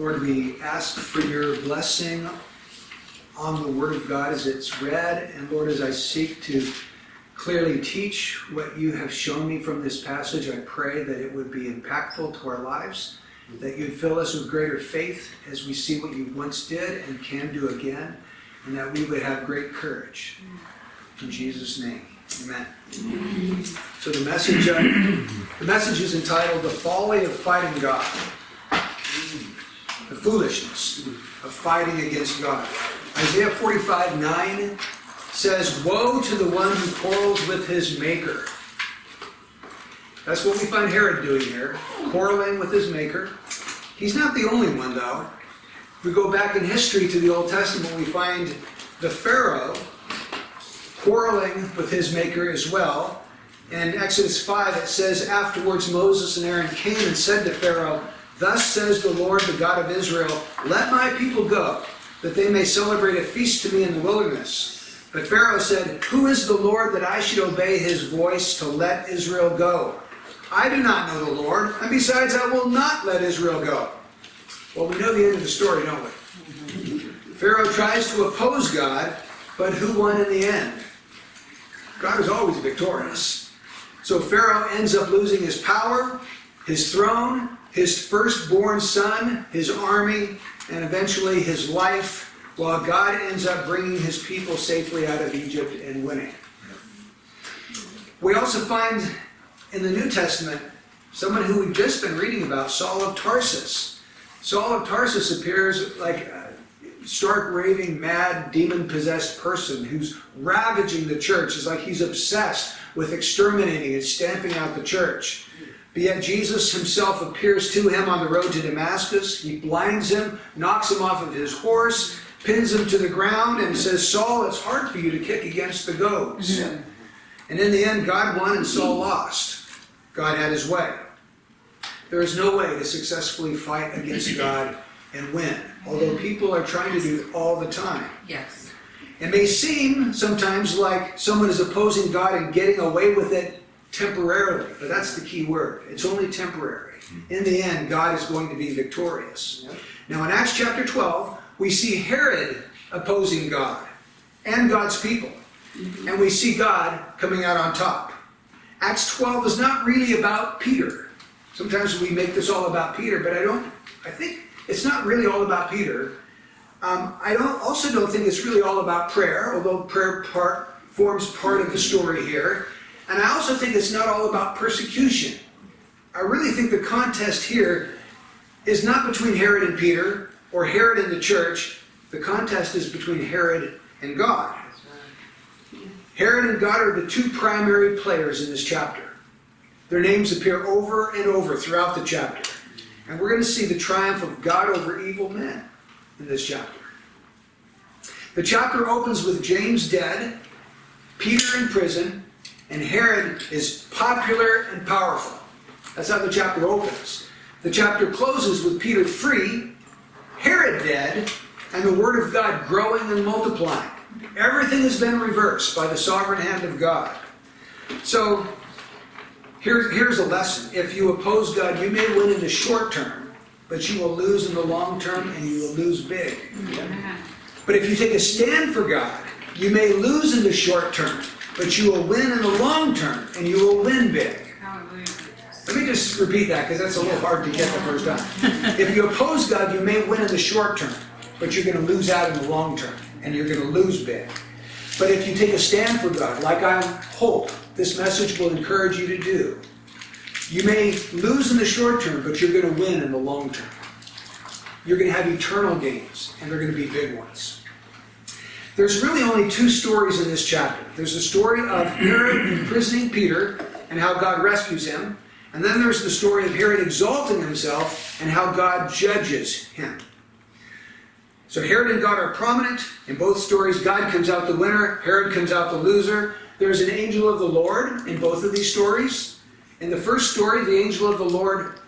Lord, we ask for your blessing on the Word of God as it's read, and Lord, as I seek to clearly teach what you have shown me from this passage, I pray that it would be impactful to our lives, that you'd fill us with greater faith as we see what you once did and can do again, and that we would have great courage. In Jesus' name, amen. So the message, uh, the message is entitled "The Folly of Fighting God." The foolishness of fighting against God. Isaiah 45 9 says, Woe to the one who quarrels with his maker. That's what we find Herod doing here, quarreling with his maker. He's not the only one, though. If we go back in history to the Old Testament, we find the Pharaoh quarreling with his maker as well. In Exodus 5, it says, Afterwards Moses and Aaron came and said to Pharaoh, Thus says the Lord, the God of Israel, Let my people go, that they may celebrate a feast to me in the wilderness. But Pharaoh said, Who is the Lord that I should obey his voice to let Israel go? I do not know the Lord, and besides, I will not let Israel go. Well, we know the end of the story, don't we? Pharaoh tries to oppose God, but who won in the end? God is always victorious. So Pharaoh ends up losing his power, his throne, his firstborn son, his army, and eventually his life, while God ends up bringing his people safely out of Egypt and winning. We also find in the New Testament someone who we've just been reading about, Saul of Tarsus. Saul of Tarsus appears like a stark, raving, mad, demon possessed person who's ravaging the church. It's like he's obsessed with exterminating and stamping out the church. But yet Jesus himself appears to him on the road to Damascus. He blinds him, knocks him off of his horse, pins him to the ground, and says, Saul, it's hard for you to kick against the goads. Mm-hmm. And in the end, God won and Saul lost. God had his way. There is no way to successfully fight against God and win, although people are trying to do it all the time. Yes. It may seem sometimes like someone is opposing God and getting away with it temporarily, but that's the key word. It's only temporary. In the end, God is going to be victorious. Now, in Acts chapter 12, we see Herod opposing God and God's people, and we see God coming out on top. Acts 12 is not really about Peter. Sometimes we make this all about Peter, but I don't, I think it's not really all about Peter. Um, I don't, also don't think it's really all about prayer, although prayer part, forms part of the story here. And I also think it's not all about persecution. I really think the contest here is not between Herod and Peter or Herod and the church. The contest is between Herod and God. Herod and God are the two primary players in this chapter. Their names appear over and over throughout the chapter. And we're going to see the triumph of God over evil men in this chapter. The chapter opens with James dead, Peter in prison, and Herod is popular and powerful. That's how the chapter opens. The chapter closes with Peter free, Herod dead, and the Word of God growing and multiplying. Everything has been reversed by the sovereign hand of God. So, here's, here's a lesson. If you oppose God, you may win in the short term, but you will lose in the long term and you will lose big. But if you take a stand for God, you may lose in the short term, but you will win in the long term and you will win big. Let me just repeat that because that's a little hard to get the first time. If you oppose God, you may win in the short term, but you're going to lose out in the long term and you're going to lose big. But if you take a stand for God, like I hope this message will encourage you to do, you may lose in the short term, but you're going to win in the long term. You're going to have eternal gains, and they're going to be big ones. There's really only two stories in this chapter. There's the story of Herod imprisoning Peter and how God rescues him. And then there's the story of Herod exalting himself and how God judges him. So Herod and God are prominent. In both stories, God comes out the winner, Herod comes out the loser. There's an angel of the Lord in both of these stories. In the first story, the angel of the Lord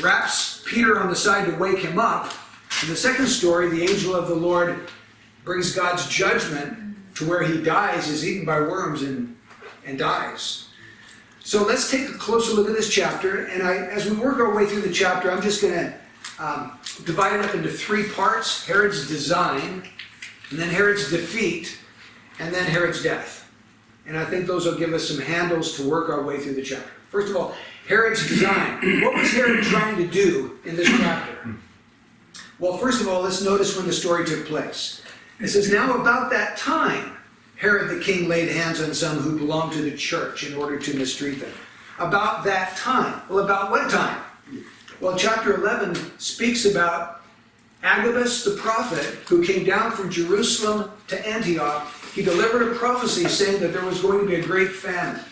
raps Peter on the side to wake him up. In the second story, the angel of the Lord brings God's judgment to where he dies, is eaten by worms and, and dies. So let's take a closer look at this chapter. And I, as we work our way through the chapter, I'm just going to um, it up into three parts Herod's design, and then Herod's defeat, and then Herod's death. And I think those will give us some handles to work our way through the chapter. First of all, Herod's design. What was Herod trying to do in this chapter? Well, first of all, let's notice when the story took place. It says, Now about that time, Herod the king laid hands on some who belonged to the church in order to mistreat them. About that time. Well, about what time? Well, chapter 11 speaks about Agabus the prophet who came down from Jerusalem to Antioch. He delivered a prophecy saying that there was going to be a great famine.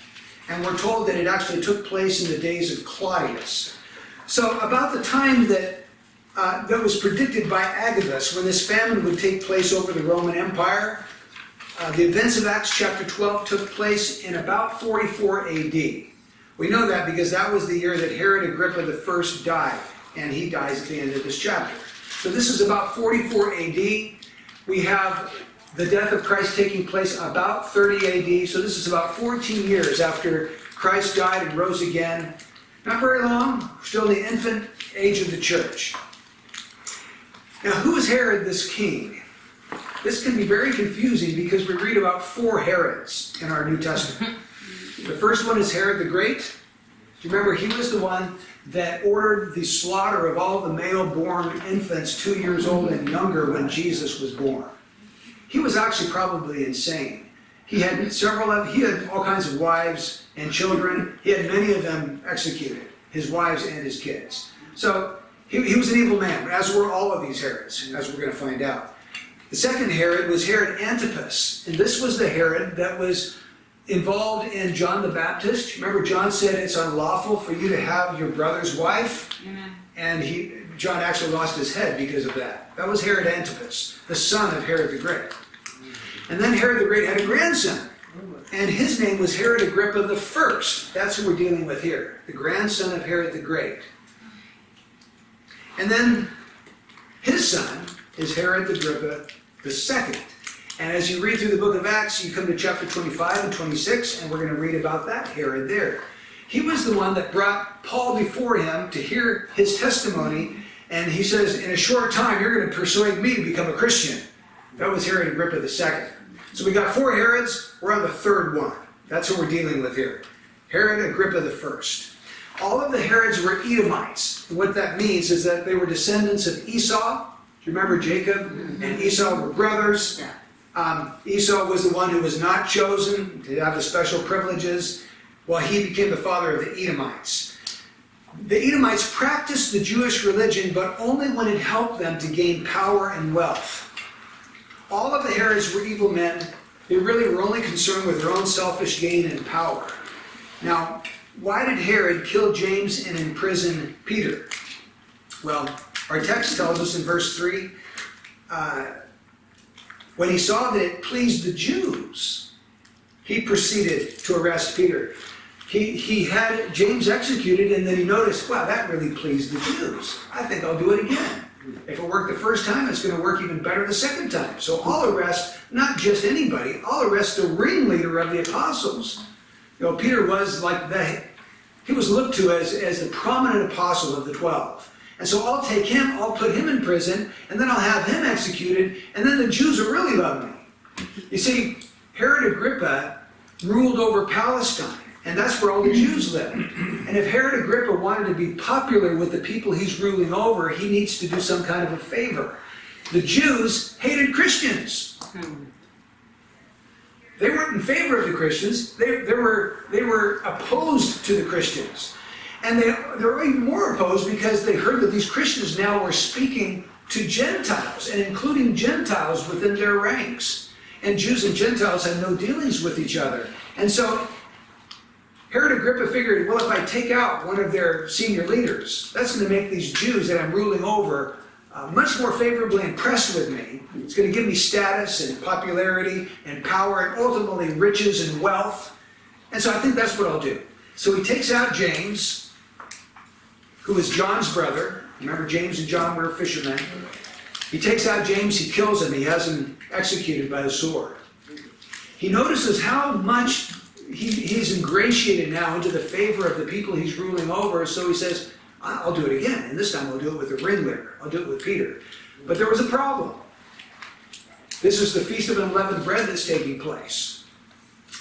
And we're told that it actually took place in the days of Claudius. So, about the time that uh, that was predicted by Agabus when this famine would take place over the Roman Empire, uh, the events of Acts chapter 12 took place in about 44 AD. We know that because that was the year that Herod Agrippa I died, and he dies at the end of this chapter. So this is about 44 AD. We have the death of Christ taking place about 30 AD. So this is about 14 years after Christ died and rose again. Not very long, still in the infant age of the church. Now, who is Herod this king? This can be very confusing because we read about four Herods in our New Testament. The first one is Herod the Great. Do you remember he was the one that ordered the slaughter of all the male born infants two years old and younger when Jesus was born? He was actually probably insane. He had several of he had all kinds of wives and children. He had many of them executed, his wives and his kids. So he, he was an evil man, as were all of these Herods, as we're going to find out. The second Herod was Herod Antipas, and this was the Herod that was involved in John the Baptist. Remember, John said it's unlawful for you to have your brother's wife, Amen. and he John actually lost his head because of that. That was Herod Antipas, the son of Herod the Great. And then Herod the Great had a grandson, and his name was Herod Agrippa the First. That's who we're dealing with here, the grandson of Herod the Great. And then his son is Herod Agrippa the Second. And as you read through the book of Acts, you come to chapter 25 and 26, and we're going to read about that Herod there. He was the one that brought Paul before him to hear his testimony, and he says, In a short time, you're going to persuade me to become a Christian. That was Herod Agrippa II. So we got four Herods, we're on the third one. That's what we're dealing with here. Herod Agrippa I. All of the Herods were Edomites. what that means is that they were descendants of Esau. Do you remember Jacob and Esau were brothers? Yeah. Um, Esau was the one who was not chosen to have the special privileges, while he became the father of the Edomites. The Edomites practiced the Jewish religion, but only when it helped them to gain power and wealth. All of the Herods were evil men. They really were only concerned with their own selfish gain and power. Now, why did Herod kill James and imprison Peter? Well, our text tells us in verse 3 uh, when he saw that it pleased the Jews, he proceeded to arrest Peter. He, he had James executed, and then he noticed, wow, that really pleased the Jews. I think I'll do it again. If it worked the first time, it's going to work even better the second time. So I'll arrest not just anybody, I'll arrest the ringleader of the apostles. You know, Peter was like the, he was looked to as, as the prominent apostle of the twelve. And so I'll take him, I'll put him in prison, and then I'll have him executed, and then the Jews will really love me. You see, Herod Agrippa ruled over Palestine, and that's where all the Jews lived. And if Herod Agrippa wanted to be popular with the people he's ruling over, he needs to do some kind of a favor. The Jews hated Christians. Hmm. In favor of the Christians, they, they, were, they were opposed to the Christians. And they, they were even more opposed because they heard that these Christians now were speaking to Gentiles and including Gentiles within their ranks. And Jews and Gentiles had no dealings with each other. And so Herod Agrippa figured, well, if I take out one of their senior leaders, that's going to make these Jews that I'm ruling over uh, much more favorably impressed with me. It's going to give me status and popularity and power and ultimately riches and wealth. And so I think that's what I'll do. So he takes out James, who is John's brother. Remember, James and John were fishermen. He takes out James, he kills him, he has him executed by the sword. He notices how much he, he's ingratiated now into the favor of the people he's ruling over, so he says, "I- I'll do it again, and this time I'll do it with the ringleader, I'll do it with Peter. But there was a problem. This is the Feast of Unleavened Bread that's taking place.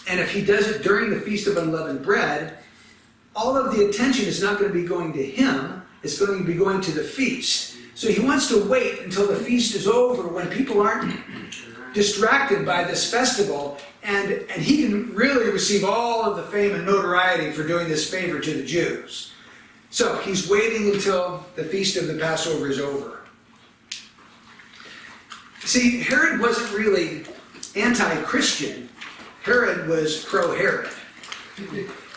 And if he does it during the Feast of Unleavened Bread, all of the attention is not going to be going to him, it's going to be going to the feast. So he wants to wait until the feast is over when people aren't distracted by this festival and, and he can really receive all of the fame and notoriety for doing this favor to the Jews. So he's waiting until the feast of the Passover is over. See, Herod wasn't really anti Christian, Herod was pro Herod.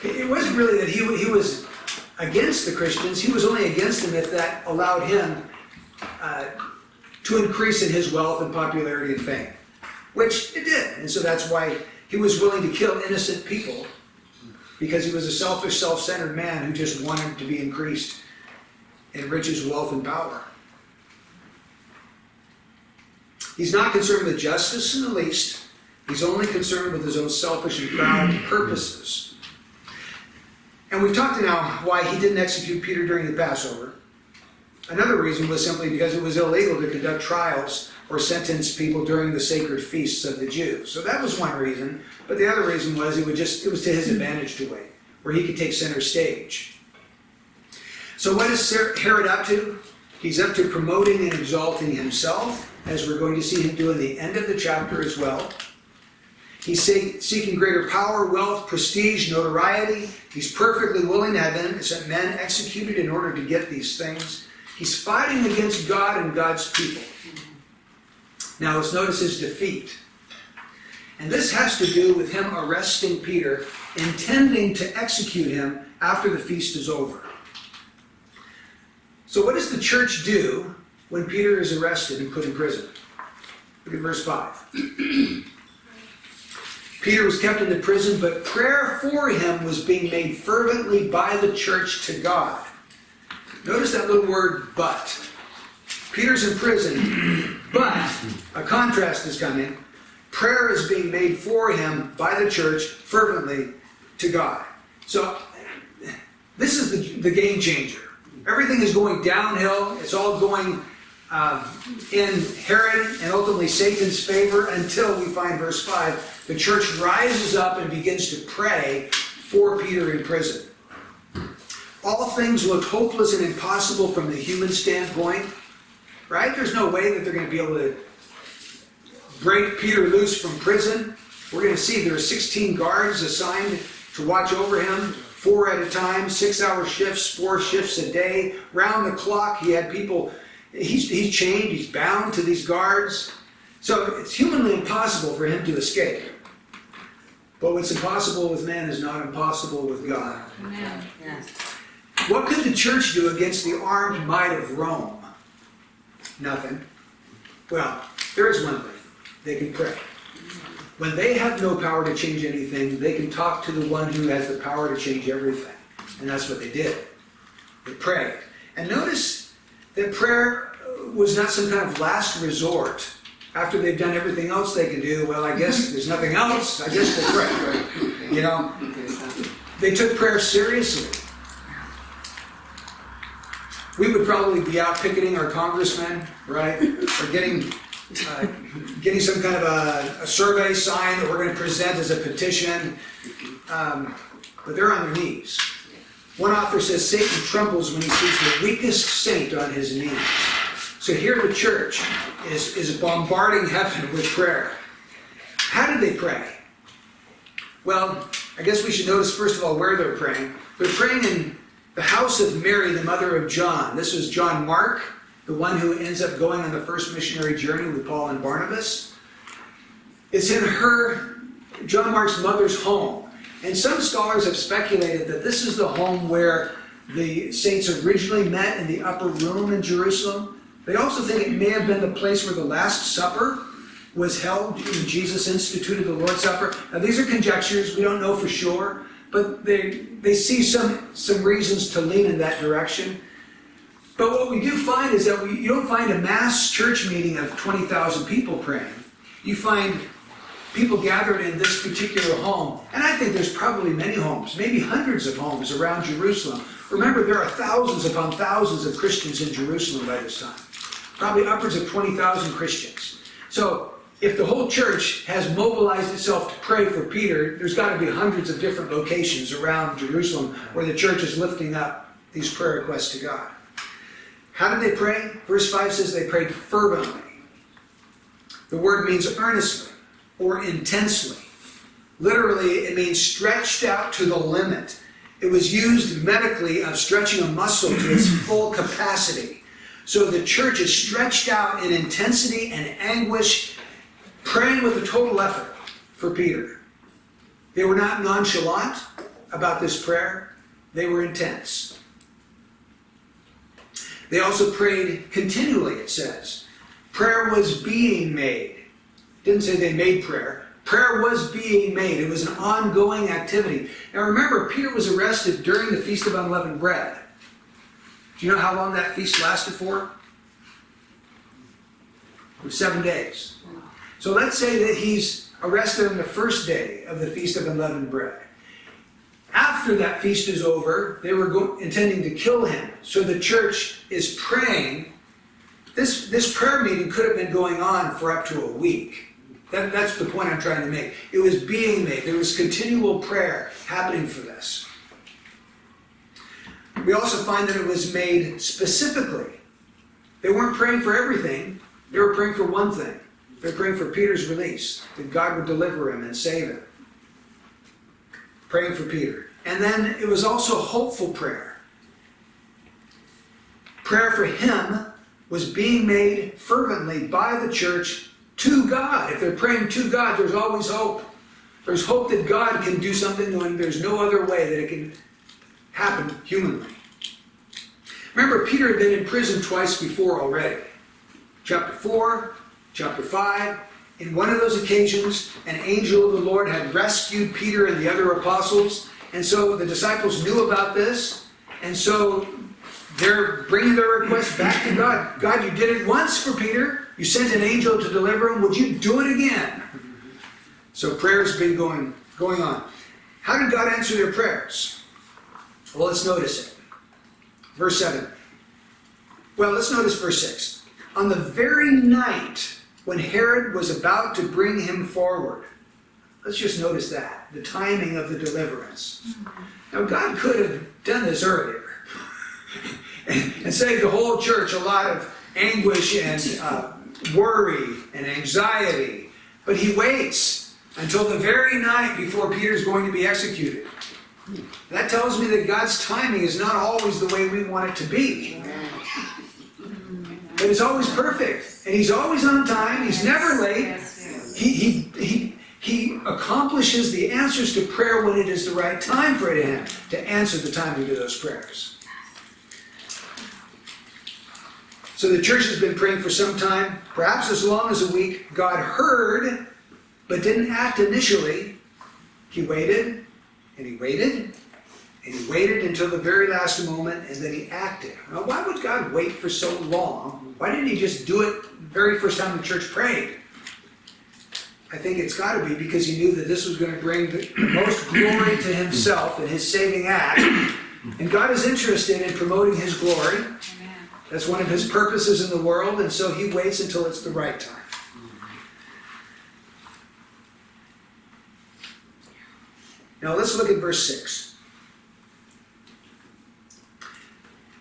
It wasn't really that he, he was against the Christians, he was only against them if that allowed him uh, to increase in his wealth and popularity and fame, which it did. And so that's why he was willing to kill innocent people because he was a selfish, self centered man who just wanted to be increased in riches, wealth, and power. He's not concerned with justice in the least. He's only concerned with his own selfish and proud purposes. And we've talked now why he didn't execute Peter during the Passover. Another reason was simply because it was illegal to conduct trials or sentence people during the sacred feasts of the Jews. So that was one reason. But the other reason was it would just it was to his advantage to wait, where he could take center stage. So what is Herod up to? He's up to promoting and exalting himself, as we're going to see him do in the end of the chapter as well. He's seeking greater power, wealth, prestige, notoriety. He's perfectly willing to have men executed in order to get these things. He's fighting against God and God's people. Now let's notice his defeat. And this has to do with him arresting Peter, intending to execute him after the feast is over. So, what does the church do when Peter is arrested and put in prison? Look at verse 5. Peter was kept in the prison, but prayer for him was being made fervently by the church to God. Notice that little word, but. Peter's in prison, but a contrast is coming. Prayer is being made for him by the church fervently to God. So, this is the, the game changer. Everything is going downhill, it's all going uh, in Herod and ultimately Satan's favor until we find verse 5. The church rises up and begins to pray for Peter in prison. All things look hopeless and impossible from the human standpoint, right? There's no way that they're going to be able to break Peter loose from prison. We're going to see there are 16 guards assigned to watch over him, four at a time, six hour shifts, four shifts a day. Round the clock, he had people, he's, he's chained, he's bound to these guards. So it's humanly impossible for him to escape. But what's impossible with man is not impossible with God. Amen. Yes. What could the church do against the armed might of Rome? Nothing. Well, there is one thing. They can pray. When they have no power to change anything, they can talk to the one who has the power to change everything. And that's what they did. They prayed. And notice that prayer was not some kind of last resort. After they've done everything else they can do, well, I guess there's nothing else. I guess we'll pray. You know, they took prayer seriously. We would probably be out picketing our congressmen, right? Or getting uh, getting some kind of a, a, survey sign that we're going to present as a petition. Um, but they're on their knees. One author says Satan trembles when he sees the weakest saint on his knees. So here the church is, is bombarding heaven with prayer. How did they pray? Well, I guess we should notice first of all where they're praying. They're praying in the house of Mary, the mother of John. This was John Mark, the one who ends up going on the first missionary journey with Paul and Barnabas. It's in her, John Mark's mother's home. And some scholars have speculated that this is the home where the saints originally met in the upper room in Jerusalem. They also think it may have been the place where the Last Supper was held when Jesus instituted the Lord's Supper. Now, these are conjectures, we don't know for sure, but they, they see some, some reasons to lean in that direction. But what we do find is that we, you don't find a mass church meeting of 20,000 people praying. You find people gathered in this particular home, and I think there's probably many homes, maybe hundreds of homes around Jerusalem, Remember, there are thousands upon thousands of Christians in Jerusalem by this time, probably upwards of 20,000 Christians. So, if the whole church has mobilized itself to pray for Peter, there's got to be hundreds of different locations around Jerusalem where the church is lifting up these prayer requests to God. How did they pray? Verse 5 says they prayed fervently. The word means earnestly or intensely. Literally, it means stretched out to the limit. It was used medically of stretching a muscle to its full capacity. So the church is stretched out in intensity and anguish, praying with a total effort for Peter. They were not nonchalant about this prayer, they were intense. They also prayed continually, it says. Prayer was being made. It didn't say they made prayer. Prayer was being made. It was an ongoing activity. Now remember, Peter was arrested during the Feast of Unleavened Bread. Do you know how long that feast lasted for? It was seven days. So let's say that he's arrested on the first day of the Feast of Unleavened Bread. After that feast is over, they were go- intending to kill him. So the church is praying. This, this prayer meeting could have been going on for up to a week. That, that's the point I'm trying to make. It was being made. There was continual prayer happening for this. We also find that it was made specifically. They weren't praying for everything, they were praying for one thing. They were praying for Peter's release, that God would deliver him and save him. Praying for Peter. And then it was also hopeful prayer. Prayer for him was being made fervently by the church to God. If they're praying to God, there's always hope. There's hope that God can do something when there's no other way that it can happen humanly. Remember, Peter had been in prison twice before already. Chapter 4, chapter 5. In one of those occasions, an angel of the Lord had rescued Peter and the other apostles. And so the disciples knew about this. And so they're bringing their request back to God. God, you did it once for Peter. You sent an angel to deliver him. Would you do it again? So prayer's been going, going on. How did God answer their prayers? Well, let's notice it. Verse 7. Well, let's notice verse 6. On the very night when Herod was about to bring him forward, let's just notice that the timing of the deliverance. Now, God could have done this earlier and, and saved the whole church a lot of anguish and uh, worry and anxiety, but he waits until the very night before Peter's going to be executed. That tells me that God's timing is not always the way we want it to be. But it's always perfect. And He's always on time. He's never late. He, he, he, he accomplishes the answers to prayer when it is the right time for him to answer the timing to those prayers. So the church has been praying for some time, perhaps as long as a week. God heard, but didn't act initially. He waited, and he waited, and he waited until the very last moment, and then he acted. Now, why would God wait for so long? Why didn't he just do it the very first time the church prayed? I think it's got to be because he knew that this was going to bring the most glory to himself in his saving act. And God is interested in promoting his glory. That's one of his purposes in the world, and so he waits until it's the right time. Now let's look at verse 6.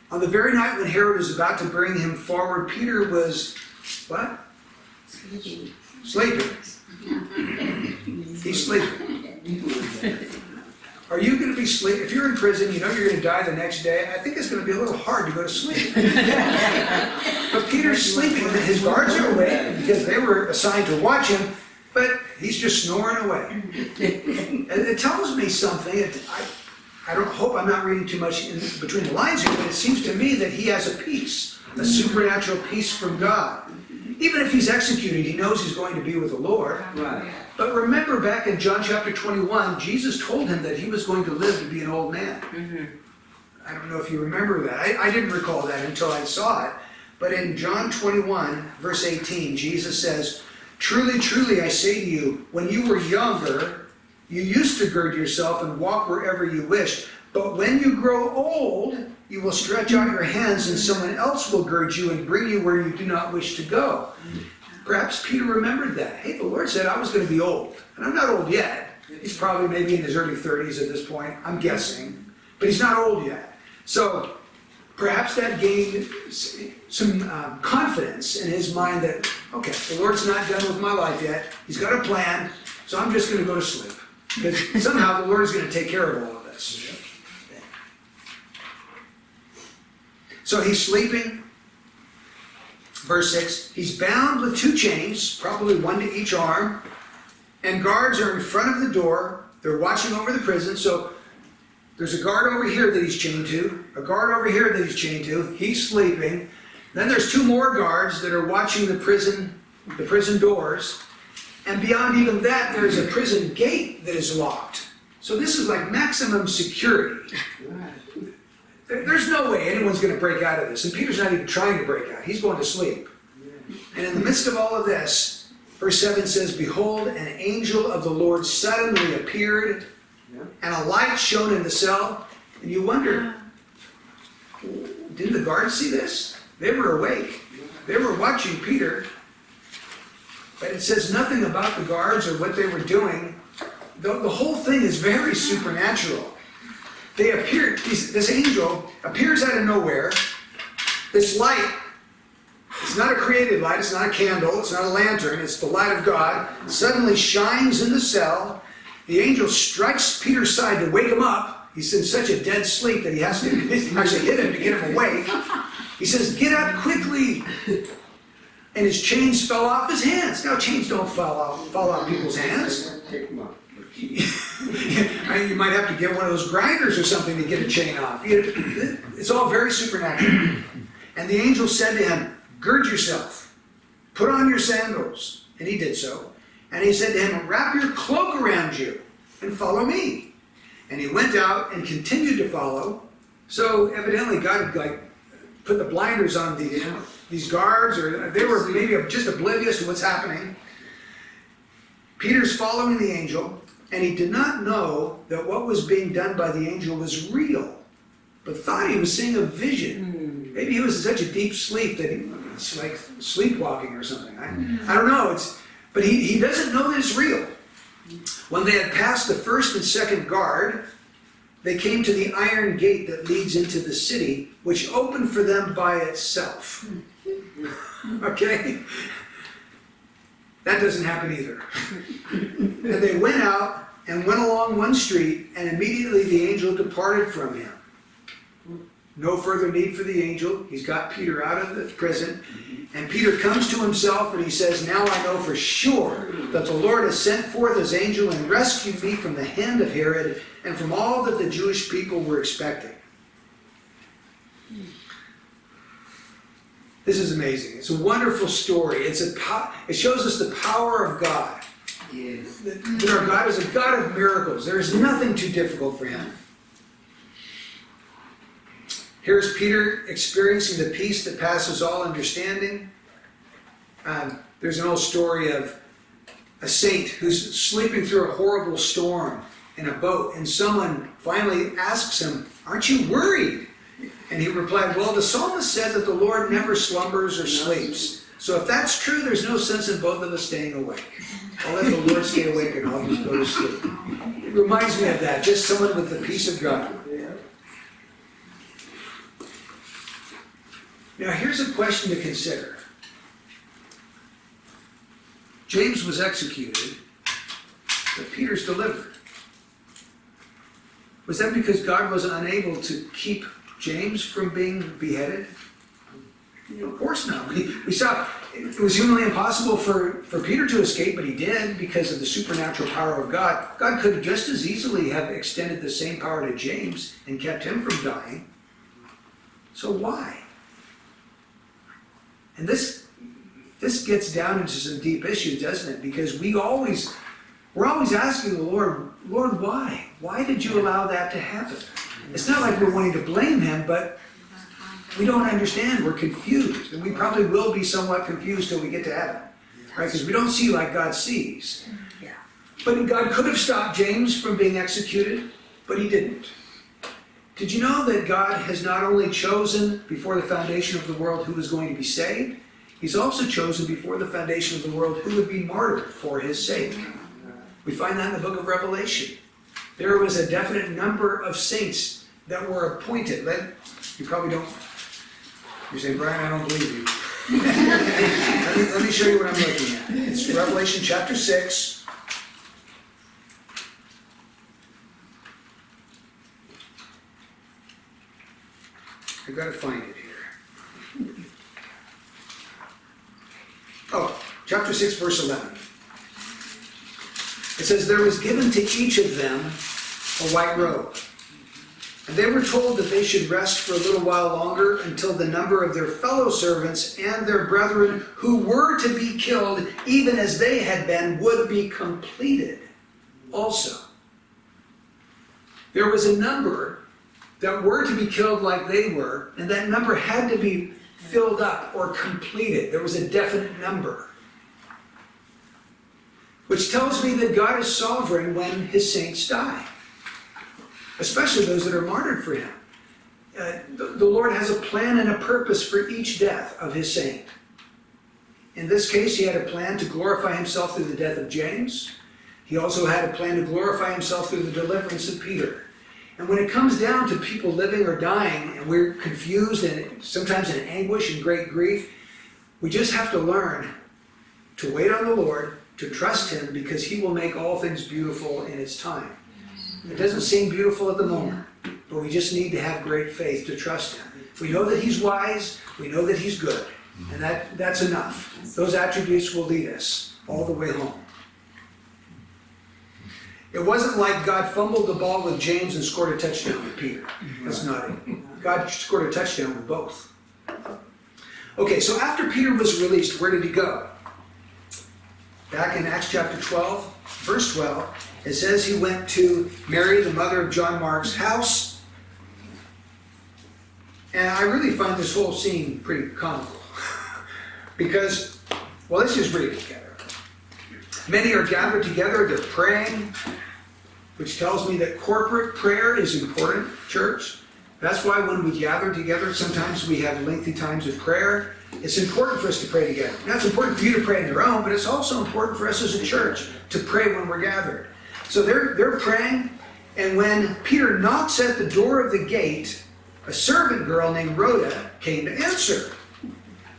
On the very night when Herod was about to bring him forward, Peter was what? Sleeping. Sleeping. He's sleeping. Are you going to be sleep? If you're in prison, you know you're going to die the next day. I think it's going to be a little hard to go to sleep. but Peter's sleeping, his guards are awake because they were assigned to watch him. But he's just snoring away. and it tells me something. It, I, I don't hope I'm not reading too much in between the lines here, but it seems to me that he has a peace, a supernatural peace from God. Even if he's executed, he knows he's going to be with the Lord. Right. But remember back in John chapter 21, Jesus told him that he was going to live to be an old man. Mm-hmm. I don't know if you remember that. I, I didn't recall that until I saw it. But in John 21, verse 18, Jesus says, Truly, truly, I say to you, when you were younger, you used to gird yourself and walk wherever you wished. But when you grow old, you will stretch out your hands, and someone else will gird you and bring you where you do not wish to go. Perhaps Peter remembered that. Hey, the Lord said I was going to be old. And I'm not old yet. He's probably maybe in his early 30s at this point, I'm guessing. But he's not old yet. So perhaps that gained some uh, confidence in his mind that, okay, the Lord's not done with my life yet. He's got a plan, so I'm just going to go to sleep. Somehow the Lord is going to take care of all of this. So he's sleeping. Verse 6 He's bound with two chains, probably one to each arm, and guards are in front of the door. They're watching over the prison. So there's a guard over here that he's chained to, a guard over here that he's chained to. He's sleeping. Then there's two more guards that are watching the prison, the prison doors. And beyond even that, there's a prison gate that is locked. So this is like maximum security. There's no way anyone's going to break out of this. And Peter's not even trying to break out, he's going to sleep. And in the midst of all of this, verse 7 says, Behold, an angel of the Lord suddenly appeared, and a light shone in the cell. And you wonder, did the guards see this? They were awake, they were watching Peter. But it says nothing about the guards or what they were doing. The, the whole thing is very supernatural. They appear, this angel appears out of nowhere. This light, it's not a created light, it's not a candle, it's not a lantern, it's the light of God, suddenly shines in the cell. The angel strikes Peter's side to wake him up. He's in such a dead sleep that he has to actually hit him to get him awake. He says, Get up quickly and his chains fell off his hands. Now chains don't fall off fall off people's hands. you might have to get one of those grinders or something to get a chain off. It's all very supernatural. And the angel said to him, Gird yourself, put on your sandals. And he did so. And he said to him, Wrap your cloak around you and follow me. And he went out and continued to follow. So evidently God had like put the blinders on the these guards, or they were maybe just oblivious to what's happening. Peter's following the angel, and he did not know that what was being done by the angel was real, but thought he was seeing a vision. Hmm. Maybe he was in such a deep sleep that he was like sleepwalking or something. I, I don't know. It's, but he, he doesn't know that it's real. When they had passed the first and second guard, they came to the iron gate that leads into the city, which opened for them by itself. Hmm. okay? That doesn't happen either. and they went out and went along one street, and immediately the angel departed from him. No further need for the angel. He's got Peter out of the prison. And Peter comes to himself and he says, Now I know for sure that the Lord has sent forth his angel and rescued me from the hand of Herod and from all that the Jewish people were expecting. This is amazing. It's a wonderful story. It's a it shows us the power of God. Yes. That our God is a God of miracles. There is nothing too difficult for him. Here's Peter experiencing the peace that passes all understanding. Um, there's an old story of a saint who's sleeping through a horrible storm in a boat, and someone finally asks him, Aren't you worried? And he replied, Well, the psalmist said that the Lord never slumbers or sleeps. So if that's true, there's no sense in both of us staying awake. I'll let the Lord stay awake and I'll just go to sleep. It reminds me of that, just someone with the peace of God. Now, here's a question to consider James was executed, but Peter's delivered. Was that because God was unable to keep James from being beheaded? Of course not. We, we saw it was humanly impossible for, for Peter to escape, but he did because of the supernatural power of God. God could just as easily have extended the same power to James and kept him from dying. So why? And this this gets down into some deep issues, doesn't it? Because we always we're always asking the Lord, Lord, why? Why did you allow that to happen? It's not like we're wanting to blame him, but we don't understand. We're confused. And we probably will be somewhat confused till we get to heaven. Right? Because we don't see like God sees. But God could have stopped James from being executed, but he didn't. Did you know that God has not only chosen before the foundation of the world who was going to be saved, He's also chosen before the foundation of the world who would be martyred for His sake. We find that in the book of Revelation. There was a definite number of saints that were appointed. Let, you probably don't. You're saying, Brian, I don't believe you. let, me, let me show you what I'm looking at. It's Revelation chapter 6. I've got to find it here. Oh, chapter 6, verse 11. It says, There was given to each of them a white robe. And they were told that they should rest for a little while longer until the number of their fellow servants and their brethren who were to be killed, even as they had been, would be completed also. There was a number that were to be killed like they were, and that number had to be filled up or completed. There was a definite number. Which tells me that God is sovereign when his saints die, especially those that are martyred for him. Uh, the, the Lord has a plan and a purpose for each death of his saint. In this case, he had a plan to glorify himself through the death of James. He also had a plan to glorify himself through the deliverance of Peter. And when it comes down to people living or dying, and we're confused and sometimes in anguish and great grief, we just have to learn to wait on the Lord, to trust Him, because He will make all things beautiful in its time. It doesn't seem beautiful at the moment, but we just need to have great faith to trust Him. If we know that He's wise, we know that He's good, and that, that's enough. Those attributes will lead us all the way home. It wasn't like God fumbled the ball with James and scored a touchdown with Peter. That's not it. God scored a touchdown with both. Okay, so after Peter was released, where did he go? Back in Acts chapter 12, verse 12, it says he went to Mary, the mother of John Mark's house. And I really find this whole scene pretty comical. because, well, let's just read it together. Many are gathered together, they're praying, which tells me that corporate prayer is important, church. That's why when we gather together, sometimes we have lengthy times of prayer. It's important for us to pray together. Now, it's important for you to pray on your own, but it's also important for us as a church to pray when we're gathered. So they're, they're praying, and when Peter knocks at the door of the gate, a servant girl named Rhoda came to answer.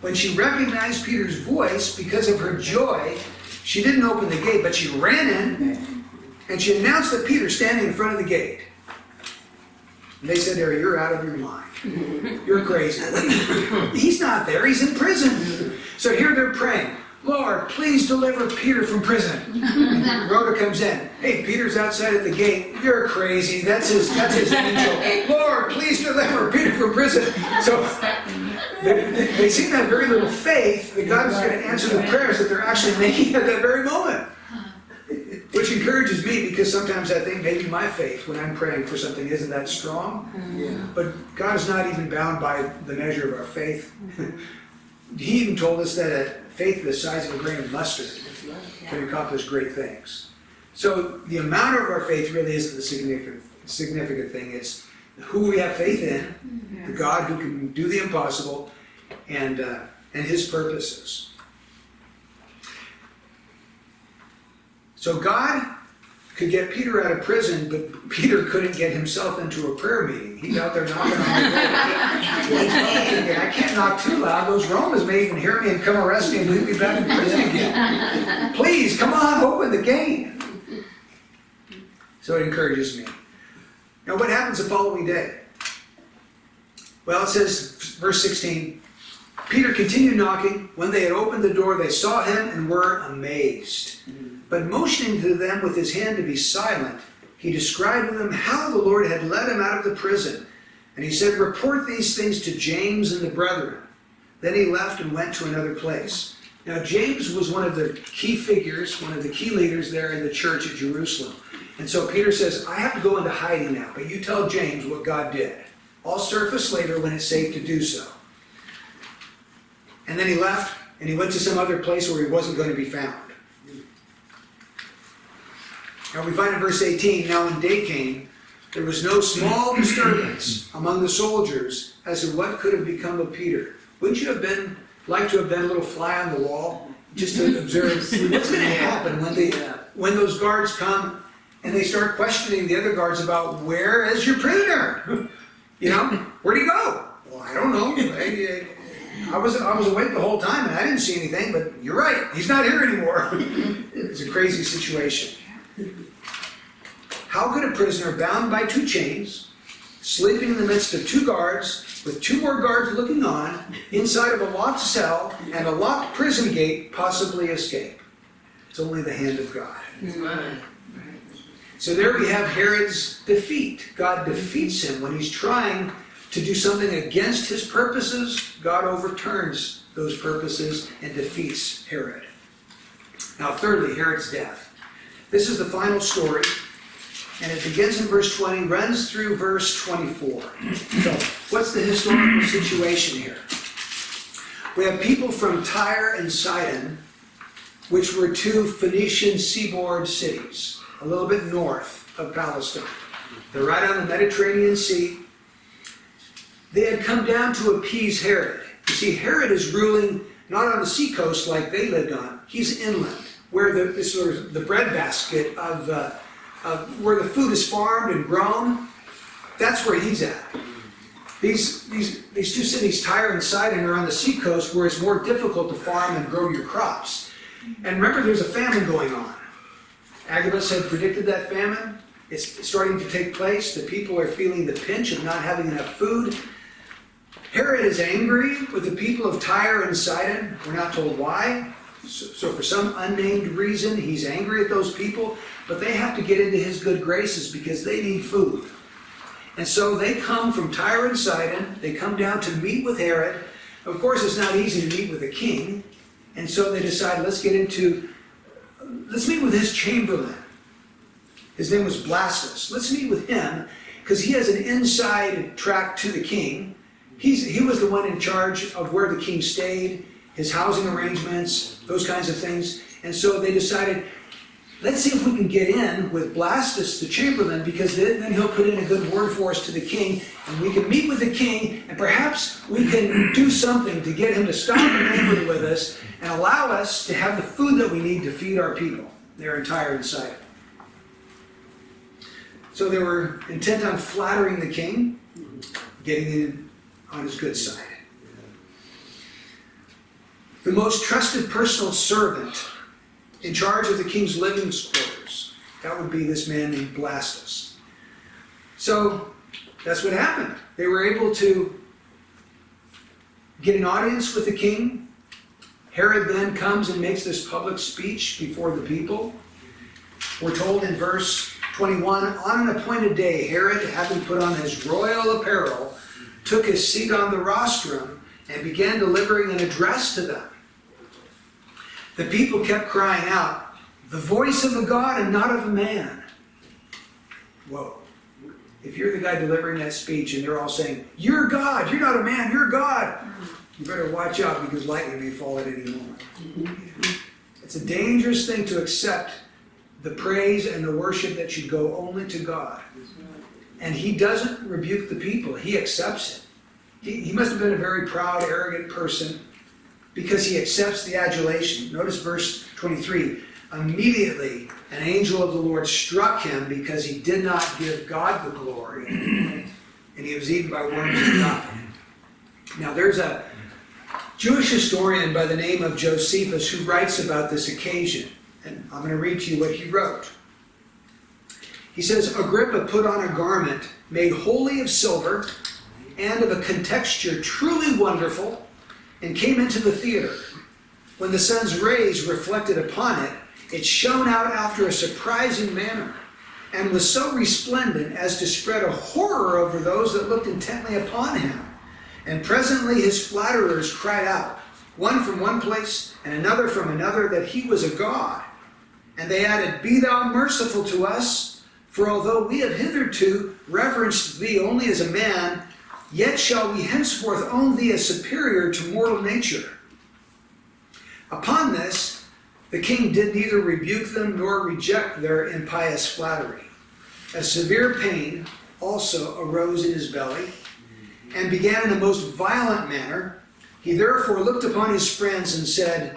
When she recognized Peter's voice because of her joy, she didn't open the gate, but she ran in and she announced that Peter's standing in front of the gate. And they said to You're out of your mind. You're crazy. He's not there, he's in prison. So here they're praying, Lord, please deliver Peter from prison. Rhoda comes in. Hey, Peter's outside at the gate. You're crazy. That's his that's his angel. Lord, please deliver Peter from prison. So they, they, they seem to have very little faith that God is going to answer the prayers that they're actually making at that very moment. Which encourages me because sometimes I think maybe my faith when I'm praying for something isn't that strong. Mm-hmm. Yeah. But God is not even bound by the measure of our faith. Mm-hmm. he even told us that a faith the size of a grain of mustard can accomplish great things. So the amount of our faith really isn't the significant significant thing. It's who we have faith in, mm-hmm. the God who can do the impossible, and uh, and His purposes. So God could get Peter out of prison, but Peter couldn't get himself into a prayer meeting. He's out there knocking on the door. I can't knock too loud. Those Romans may even hear me and come arrest me and leave me back in prison again. Please, come on, open the gate. So it encourages me. Now, what happens the following day? Well, it says, verse 16 Peter continued knocking. When they had opened the door, they saw him and were amazed. But motioning to them with his hand to be silent, he described to them how the Lord had led him out of the prison. And he said, Report these things to James and the brethren. Then he left and went to another place. Now, James was one of the key figures, one of the key leaders there in the church at Jerusalem. And so Peter says, I have to go into hiding now, but you tell James what God did. I'll surface later when it's safe to do so. And then he left and he went to some other place where he wasn't going to be found. Now we find in verse 18, now when day came, there was no small disturbance among the soldiers as to what could have become of Peter. Wouldn't you have been like to have been a little fly on the wall just to observe what's going to happen when they when those guards come and they start questioning the other guards about where is your prisoner? You know, where'd he go? Well, I don't know. I, was I was awake the whole time and I didn't see anything. But you're right, he's not here anymore. it's a crazy situation. How could a prisoner bound by two chains, sleeping in the midst of two guards, with two more guards looking on, inside of a locked cell and a locked prison gate, possibly escape? It's only the hand of God. So there we have Herod's defeat. God defeats him when he's trying to do something against his purposes. God overturns those purposes and defeats Herod. Now, thirdly, Herod's death. This is the final story, and it begins in verse 20, runs through verse 24. So, what's the historical situation here? We have people from Tyre and Sidon, which were two Phoenician seaboard cities, a little bit north of Palestine. They're right on the Mediterranean Sea. They had come down to appease Herod. You see, Herod is ruling not on the seacoast like they lived on, he's inland where the sort of the breadbasket of, uh, of where the food is farmed and grown, that's where he's at. These, these, these two cities, Tyre and Sidon, are on the seacoast where it's more difficult to farm and grow your crops. And remember, there's a famine going on. Agabus had predicted that famine. It's starting to take place. The people are feeling the pinch of not having enough food. Herod is angry with the people of Tyre and Sidon. We're not told why. So, so, for some unnamed reason, he's angry at those people, but they have to get into his good graces because they need food. And so they come from Tyre and Sidon, they come down to meet with Herod. Of course, it's not easy to meet with a king, and so they decide, let's get into, let's meet with his chamberlain. His name was Blastus. Let's meet with him because he has an inside track to the king. He's, he was the one in charge of where the king stayed his housing arrangements, those kinds of things. And so they decided, let's see if we can get in with Blastus, the chamberlain, because then, he'll put in a good word for us to the king, and we can meet with the king, and perhaps we can do something to get him to stop angry with us and allow us to have the food that we need to feed our people, their entire inside. So they were intent on flattering the king, getting in on his good side the most trusted personal servant in charge of the king's living quarters. That would be this man named Blastus. So that's what happened. They were able to get an audience with the king. Herod then comes and makes this public speech before the people. We're told in verse 21 On an appointed day, Herod, having put on his royal apparel, took his seat on the rostrum and began delivering an address to them. The people kept crying out, The voice of a God and not of a man. Whoa. If you're the guy delivering that speech and they're all saying, You're God, you're not a man, you're God, you better watch out because lightning may fall at any moment. It's a dangerous thing to accept the praise and the worship that should go only to God. And he doesn't rebuke the people, he accepts it. He, he must have been a very proud, arrogant person because he accepts the adulation. Notice verse 23. Immediately, an angel of the Lord struck him because he did not give God the glory, and he was eaten by worms and nothing. Now, there's a Jewish historian by the name of Josephus who writes about this occasion, and I'm going to read to you what he wrote. He says, Agrippa put on a garment made wholly of silver and of a contexture truly wonderful and came into the theater. When the sun's rays reflected upon it, it shone out after a surprising manner, and was so resplendent as to spread a horror over those that looked intently upon him. And presently his flatterers cried out, one from one place and another from another, that he was a god. And they added, Be thou merciful to us, for although we have hitherto reverenced thee only as a man, Yet shall we henceforth own thee as superior to mortal nature. Upon this, the king did neither rebuke them nor reject their impious flattery. a severe pain also arose in his belly, and began in a most violent manner. He therefore looked upon his friends and said,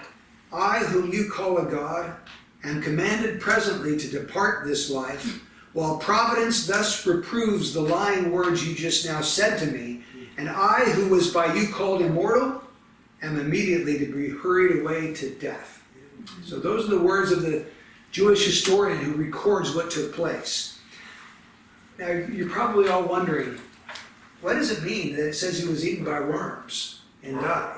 I, whom you call a God, am commanded presently to depart this life, while providence thus reproves the lying words you just now said to me, and I, who was by you called immortal, am immediately to be hurried away to death. So those are the words of the Jewish historian who records what took place. Now, you're probably all wondering, what does it mean that it says he was eaten by worms and died?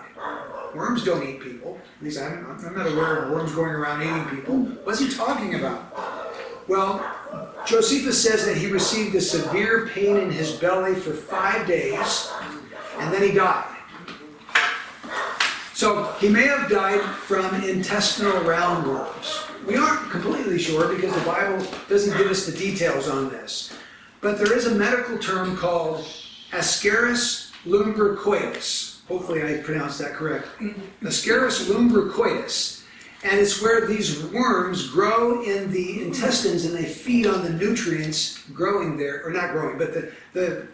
Worms don't eat people. At least I'm, I'm not aware of worms going around eating people. What's he talking about? Well, Josephus says that he received a severe pain in his belly for five days, and then he died. So he may have died from intestinal roundworms. We aren't completely sure because the Bible doesn't give us the details on this. But there is a medical term called Ascaris lumbricoides. Hopefully I pronounced that correct. Mm-hmm. Ascaris lumbricoides. And it's where these worms grow in the intestines and they feed on the nutrients growing there, or not growing, but the, the,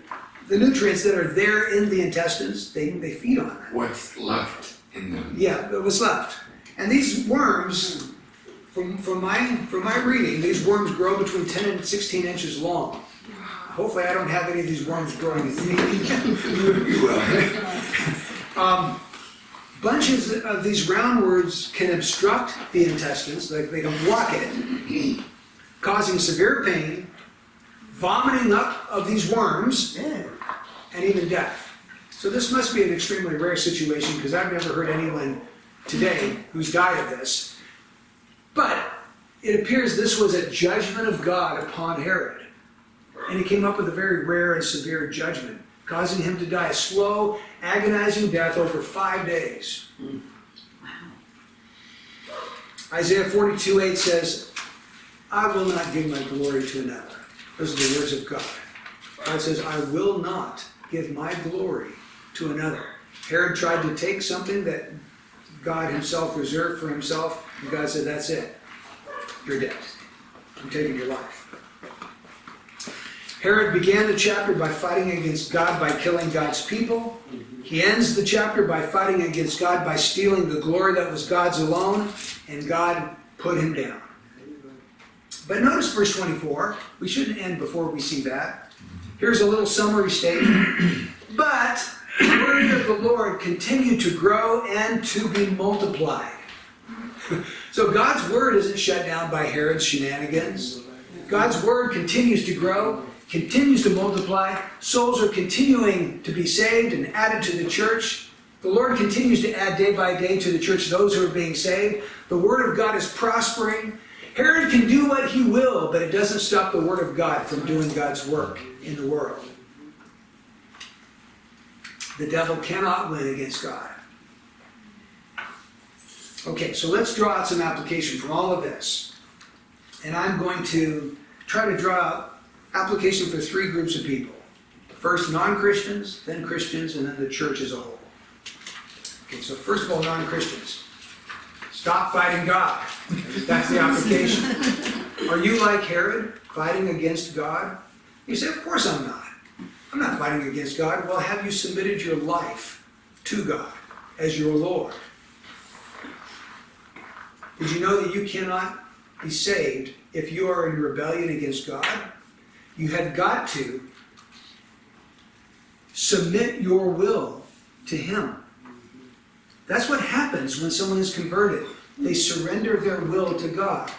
the nutrients that are there in the intestines, they, they feed on that. What's left in them? Yeah, what's left. And these worms, from, from, my, from my reading, these worms grow between 10 and 16 inches long. Hopefully, I don't have any of these worms growing in me. You will. Um, bunches of these round roundworms can obstruct the intestines, like they can block it, causing severe pain, vomiting up of these worms, and even death. So this must be an extremely rare situation because I've never heard anyone today who's died of this. But it appears this was a judgment of God upon Herod. And he came up with a very rare and severe judgment, causing him to die a slow, agonizing death over five days. Hmm. Isaiah 42 8 says, I will not give my glory to another. Those are the words of God. God says, I will not give my glory to another. Herod tried to take something that God himself reserved for himself, and God said, That's it. You're dead. I'm taking your life. Herod began the chapter by fighting against God by killing God's people. He ends the chapter by fighting against God by stealing the glory that was God's alone, and God put him down. But notice verse 24. We shouldn't end before we see that. Here's a little summary statement. But the word of the Lord continued to grow and to be multiplied. so God's word isn't shut down by Herod's shenanigans. God's word continues to grow, continues to multiply. Souls are continuing to be saved and added to the church. The Lord continues to add day by day to the church those who are being saved. The word of God is prospering. Herod can do what he will, but it doesn't stop the word of God from doing God's work in the world. The devil cannot win against God. Okay, so let's draw out some application from all of this. And I'm going to try to draw out application for three groups of people. First, non-Christians, then Christians, and then the church as a whole. Okay, so first of all, non-Christians. Stop fighting God. That's the application. Are you like Herod, fighting against God? You say, of course I'm not. I'm not fighting against God. Well, have you submitted your life to God as your Lord? Did you know that you cannot be saved if you are in rebellion against God? You have got to submit your will to Him. That's what happens when someone is converted. They surrender their will to God.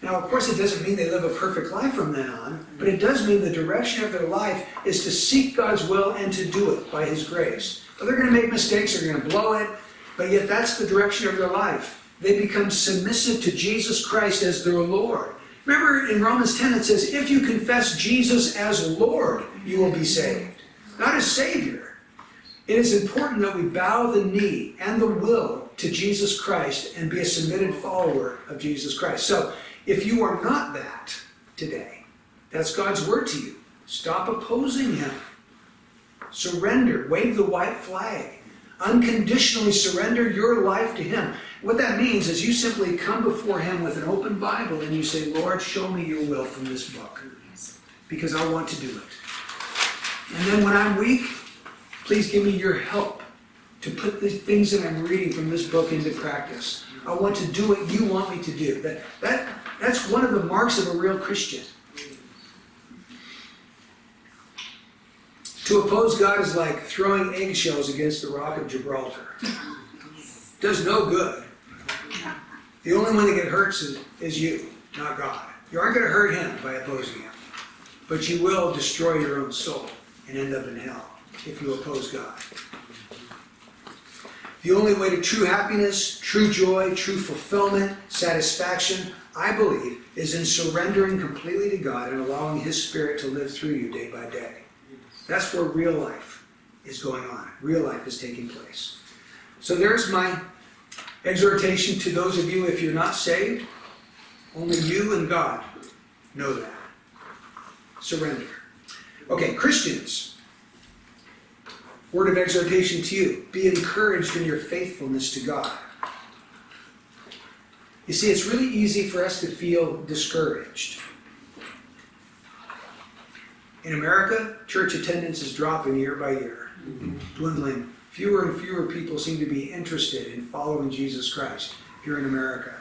Now, of course, it doesn't mean they live a perfect life from then on, but it does mean the direction of their life is to seek God's will and to do it by His grace. They're going to make mistakes, they're going to blow it, but yet that's the direction of their life. They become submissive to Jesus Christ as their Lord. Remember in Romans 10 it says, if you confess Jesus as Lord, you will be saved, not as Savior. It is important that we bow the knee and the will to Jesus Christ and be a submitted follower of Jesus Christ. So, if you are not that today, that's God's word to you. Stop opposing Him. Surrender. Wave the white flag. Unconditionally surrender your life to Him. What that means is you simply come before Him with an open Bible and you say, Lord, show me your will from this book. because I want to do it. And then when I'm weak, please give me your help to put the things that I'm reading from this book into practice. I want to do what you want me to do. That, that, that's one of the marks of a real Christian. To oppose God is like throwing eggshells against the rock of Gibraltar. Does no good. The only one that gets hurt is, is you, not God. You aren't going to hurt him by opposing him, but you will destroy your own soul and end up in hell if you oppose God. The only way to true happiness, true joy, true fulfillment, satisfaction, I believe, is in surrendering completely to God and allowing His Spirit to live through you day by day. That's where real life is going on. Real life is taking place. So there's my exhortation to those of you if you're not saved. Only you and God know that. Surrender. Okay, Christians. Word of exhortation to you be encouraged in your faithfulness to God. You see, it's really easy for us to feel discouraged. In America, church attendance is dropping year by year, mm-hmm. dwindling. Fewer and fewer people seem to be interested in following Jesus Christ here in America.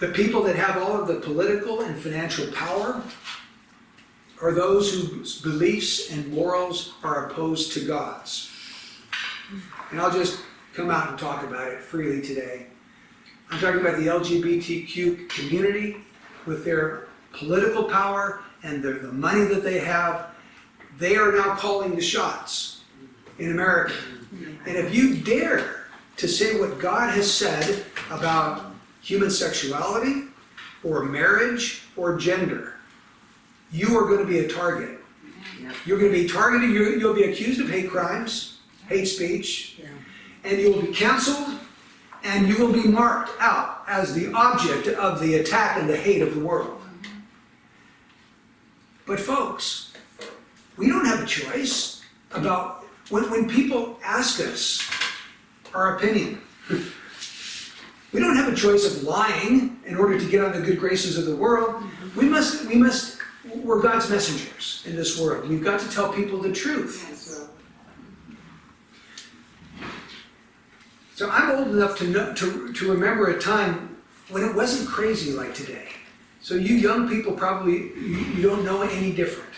The people that have all of the political and financial power are those whose beliefs and morals are opposed to God's. And I'll just come out and talk about it freely today. I'm talking about the LGBTQ community with their political power and the, the money that they have. They are now calling the shots in America. And if you dare to say what God has said about human sexuality or marriage or gender, you are going to be a target. You're going to be targeted, you you'll be accused of hate crimes, hate speech, and you will be canceled, and you will be marked out as the object of the attack and the hate of the world. Mm-hmm. But, folks, we don't have a choice about when, when people ask us our opinion. We don't have a choice of lying in order to get on the good graces of the world. Mm-hmm. We must, we must, we're God's messengers in this world. We've got to tell people the truth. So I'm old enough to, know, to, to remember a time when it wasn't crazy like today. So you young people probably, you, you don't know any different.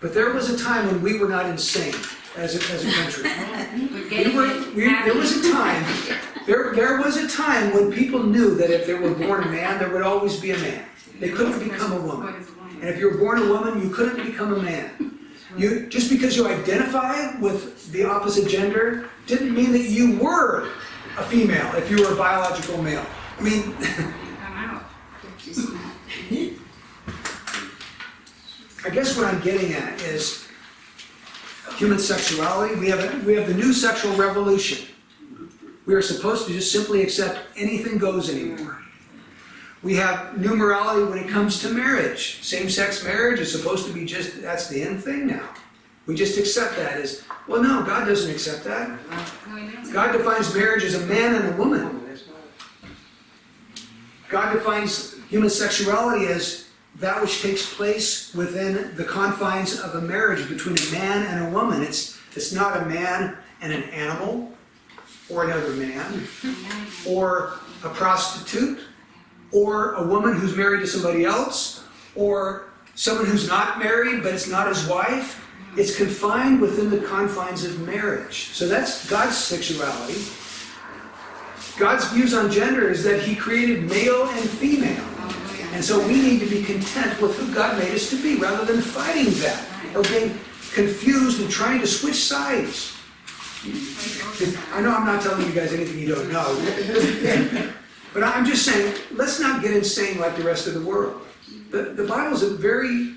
But there was a time when we were not insane as a, as a country. We were, we, there was a time, there, there was a time when people knew that if they were born a man, there would always be a man. They couldn't become a woman. And if you were born a woman, you couldn't become a man. You, just because you identify with the opposite gender didn't mean that you were a female if you were a biological male. I mean, I guess what I'm getting at is human sexuality. We have, a, we have the new sexual revolution. We are supposed to just simply accept anything goes anymore. We have new morality when it comes to marriage. Same sex marriage is supposed to be just, that's the end thing now. We just accept that as, well, no, God doesn't accept that. God defines marriage as a man and a woman. God defines human sexuality as that which takes place within the confines of a marriage between a man and a woman. It's, it's not a man and an animal, or another man, or a prostitute, or a woman who's married to somebody else, or someone who's not married but it's not his wife. It's confined within the confines of marriage. So that's God's sexuality. God's views on gender is that He created male and female. And so we need to be content with who God made us to be rather than fighting that or being confused and trying to switch sides. I know I'm not telling you guys anything you don't know. But I'm just saying, let's not get insane like the rest of the world. The, the Bible is a very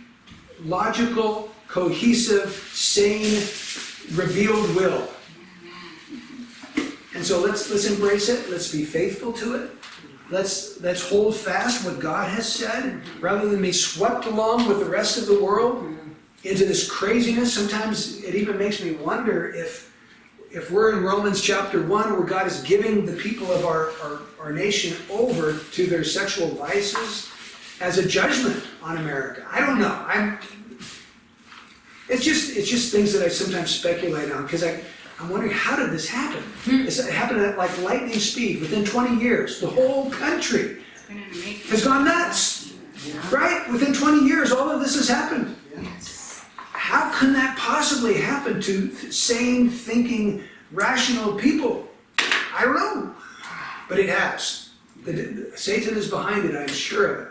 logical, cohesive, sane, revealed will. And so let's let's embrace it. Let's be faithful to it. Let's let's hold fast what God has said, rather than be swept along with the rest of the world into this craziness. Sometimes it even makes me wonder if if we're in Romans chapter one, where God is giving the people of our, our, our nation over to their sexual vices as a judgment on America. I don't know. I'm. It's just it's just things that I sometimes speculate on because I I'm wondering how did this happen? Hmm. It's- It happened at like lightning speed within 20 years. The whole country has gone nuts, right? Within 20 years, all of this has happened. How can that possibly happen to th- sane, thinking, rational people? I don't know, but it has. The- the- Satan is behind it, I'm sure of it.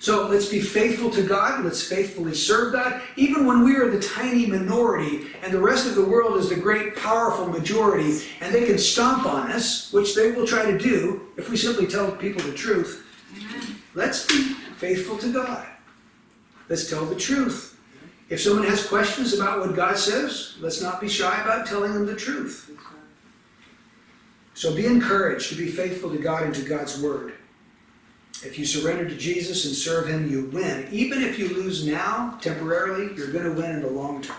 So let's be faithful to God, let's faithfully serve God, even when we are the tiny minority and the rest of the world is the great, powerful majority, and they can stomp on us, which they will try to do if we simply tell people the truth. Let's be faithful to God. Let's tell the truth. If someone has questions about what God says, let's not be shy about telling them the truth. So be encouraged to be faithful to God and to God's word. If you surrender to Jesus and serve Him, you win. Even if you lose now, temporarily, you're going to win in the long term.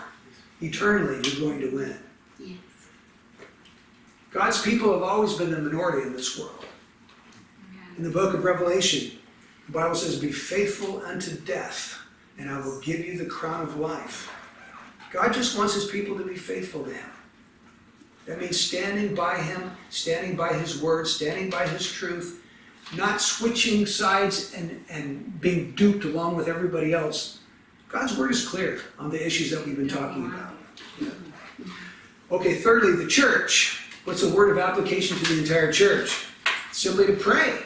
Eternally, you're going to win. Yes. God's people have always been the minority in this world. In the book of Revelation, the Bible says, Be faithful unto death, and I will give you the crown of life. God just wants His people to be faithful to Him. That means standing by Him, standing by His word, standing by His truth, not switching sides and, and being duped along with everybody else. God's word is clear on the issues that we've been talking about. Okay, thirdly, the church. What's a word of application to the entire church? Simply to pray.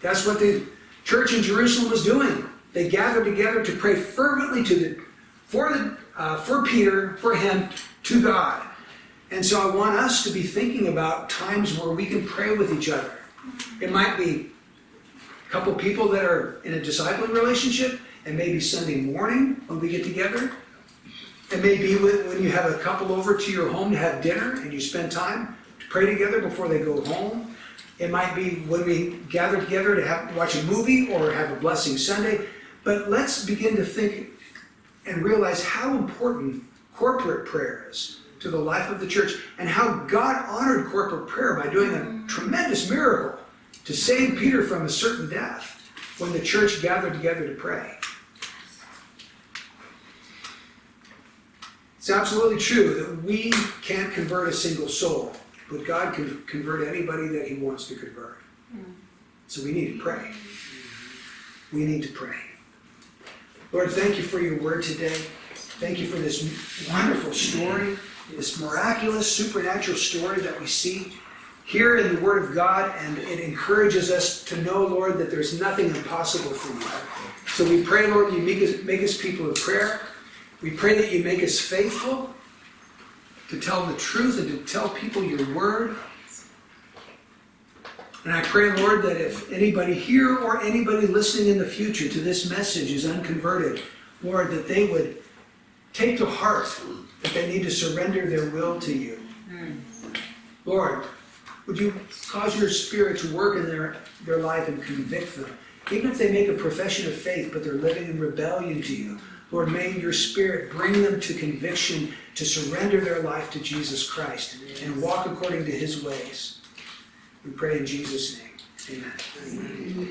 That's what the church in Jerusalem was doing. They gathered together to pray fervently to the for the uh, for Peter, for him, to God. And so I want us to be thinking about times where we can pray with each other. It might be couple people that are in a discipling relationship, and maybe Sunday morning when we get together. It may be when when you have a couple over to your home to have dinner and you spend time to pray together before they go home. It might be when we gather together to have, watch a movie or have a blessing Sunday. But let's begin to think and realize how important corporate prayer is to the life of the church and how God honored corporate prayer by doing a tremendous miracle to save Peter from a certain death when the church gathered together to pray. It's absolutely true that we can't convert a single soul, but God can convert anybody that He wants to convert. Mm. So we need to pray. We need to pray. Lord, thank you for your word today. Thank you for this wonderful story, this miraculous, supernatural story that we see here in the Word of God, and it encourages us to know, Lord, that there's nothing impossible for you. So we pray, Lord, you make us, make us people of prayer. We pray that you make us faithful to tell the truth and to tell people your word. And I pray, Lord, that if anybody here or anybody listening in the future to this message is unconverted, Lord, that they would take to heart that they need to surrender their will to you. Hmm. Lord, would you cause your spirit to work in their, their life and convict them? Even if they make a profession of faith, but they're living in rebellion to you, Lord, may your spirit bring them to conviction to surrender their life to Jesus Christ and walk according to his ways. We pray in Jesus' name. Amen.